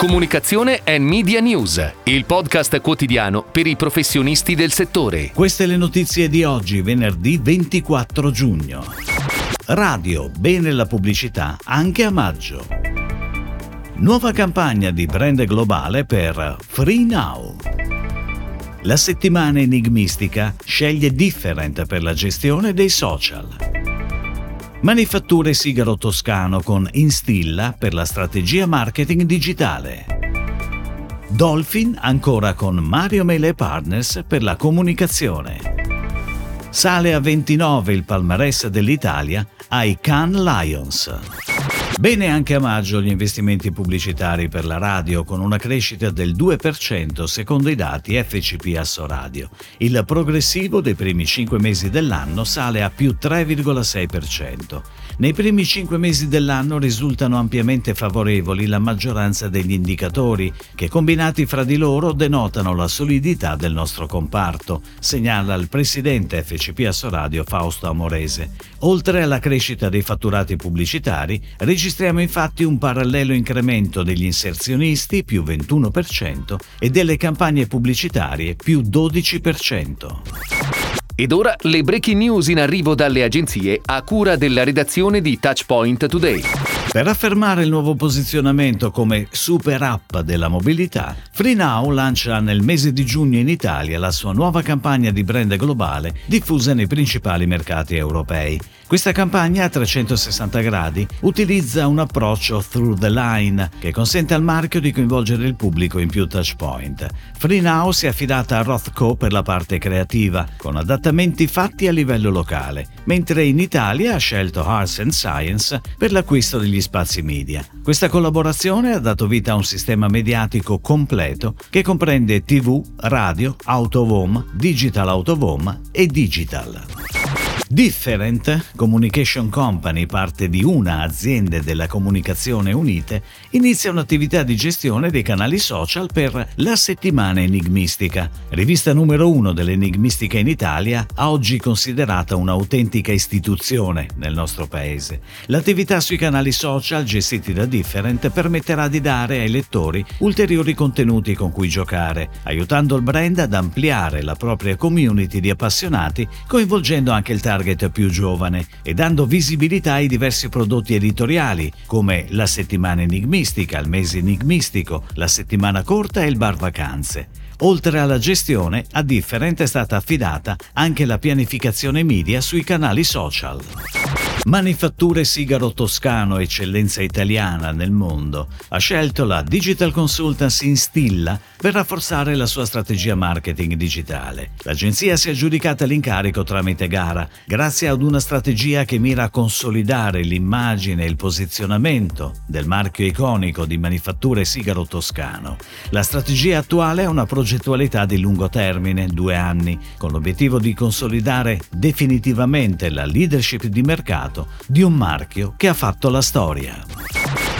Comunicazione e Media News, il podcast quotidiano per i professionisti del settore. Queste le notizie di oggi, venerdì 24 giugno. Radio, bene la pubblicità anche a maggio. Nuova campagna di brand globale per Free Now. La settimana enigmistica sceglie Different per la gestione dei social. Manifatture Sigaro Toscano con Instilla per la strategia marketing digitale. Dolphin ancora con Mario Mele Partners per la comunicazione. Sale a 29 il palmarès dell'Italia ai Cannes Lions. Bene anche a maggio gli investimenti pubblicitari per la radio con una crescita del 2% secondo i dati FCP Assoradio. Il progressivo dei primi 5 mesi dell'anno sale a più 3,6%. Nei primi 5 mesi dell'anno risultano ampiamente favorevoli la maggioranza degli indicatori che combinati fra di loro denotano la solidità del nostro comparto, segnala il presidente FCP Assoradio Fausto Amorese. Oltre alla crescita dei fatturati pubblicitari, registriamo Registriamo infatti un parallelo incremento degli inserzionisti più 21% e delle campagne pubblicitarie più 12%. Ed ora le breaking news in arrivo dalle agenzie a cura della redazione di Touchpoint Today. Per affermare il nuovo posizionamento come super app della mobilità, FreeNow lancia nel mese di giugno in Italia la sua nuova campagna di brand globale diffusa nei principali mercati europei. Questa campagna a 360 gradi utilizza un approccio through the line che consente al marchio di coinvolgere il pubblico in più touchpoint. FreeNow si è affidata a Rothco per la parte creativa, con adattamenti fatti a livello locale, mentre in Italia ha scelto Arts and Science per l'acquisto degli spazi media. Questa collaborazione ha dato vita a un sistema mediatico completo che comprende TV, radio, auto home, digital auto home e digital. Different Communication Company, parte di una azienda della comunicazione unite, inizia un'attività di gestione dei canali social per La Settimana Enigmistica, rivista numero uno dell'enigmistica in Italia, oggi considerata un'autentica istituzione nel nostro paese. L'attività sui canali social gestiti da Different permetterà di dare ai lettori ulteriori contenuti con cui giocare, aiutando il brand ad ampliare la propria community di appassionati, coinvolgendo anche il target target più giovane e dando visibilità ai diversi prodotti editoriali come la settimana enigmistica, il mese enigmistico, la settimana corta e il bar vacanze. Oltre alla gestione, a Different è stata affidata anche la pianificazione media sui canali social. Manifatture Sigaro Toscano, eccellenza italiana nel mondo, ha scelto la Digital Consultancy Instilla per rafforzare la sua strategia marketing digitale. L'agenzia si è aggiudicata l'incarico tramite gara, grazie ad una strategia che mira a consolidare l'immagine e il posizionamento del marchio iconico di Manifatture Sigaro Toscano. La strategia attuale ha una progettualità di lungo termine, due anni, con l'obiettivo di consolidare definitivamente la leadership di mercato di un marchio che ha fatto la storia.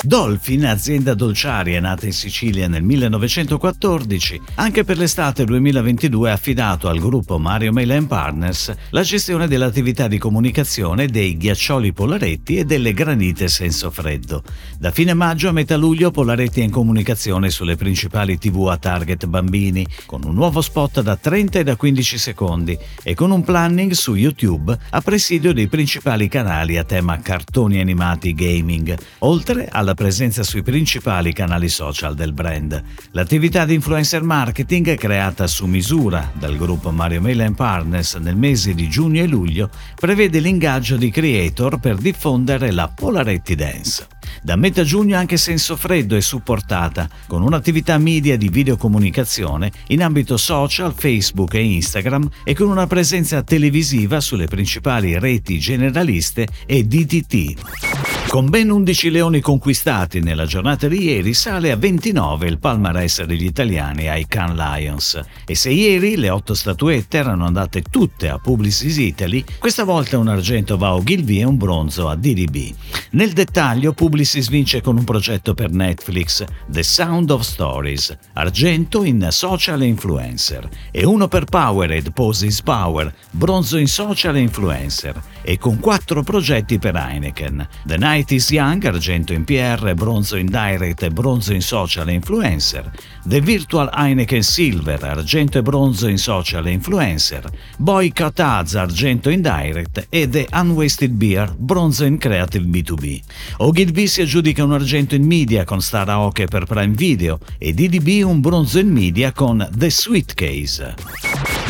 Dolphin, azienda dolciaria nata in Sicilia nel 1914, anche per l'estate 2022 ha affidato al gruppo Mario Mailen Partners la gestione dell'attività di comunicazione dei ghiaccioli Polaretti e delle granite senso freddo. Da fine maggio a metà luglio Polaretti è in comunicazione sulle principali tv a target bambini, con un nuovo spot da 30 e da 15 secondi e con un planning su YouTube a presidio dei principali canali a tema cartoni animati gaming, oltre alla alla presenza sui principali canali social del brand. L'attività di influencer marketing creata su misura dal gruppo Mario Mailen Partners nel mese di giugno e luglio prevede l'ingaggio di creator per diffondere la Polaretti Dance. Da metà giugno anche Senso Freddo è supportata con un'attività media di videocomunicazione in ambito social, Facebook e Instagram e con una presenza televisiva sulle principali reti generaliste e DTT. Con ben 11 leoni conquistati nella giornata di ieri sale a 29 il palmarès degli italiani ai Cannes Lions. E se ieri le otto statuette erano andate tutte a Publicis Italy, questa volta un argento va a Ogilvy e un bronzo a DDB. Nel dettaglio Publicis vince con un progetto per Netflix, The Sound of Stories, argento in social influencer. E uno per Powered, Poses Power, bronzo in social influencer. E con quattro progetti per Heineken, The Night Is Young, argento in PR, bronzo in direct e bronzo in social e influencer. The Virtual Heineken Silver, argento e bronzo in social e influencer. Boycott Ads, argento in direct e The Unwasted Beer, bronzo in creative B2B. Ogilvy si aggiudica un argento in media con Star Aoke per Prime Video e DDB un bronzo in media con The Sweet Case.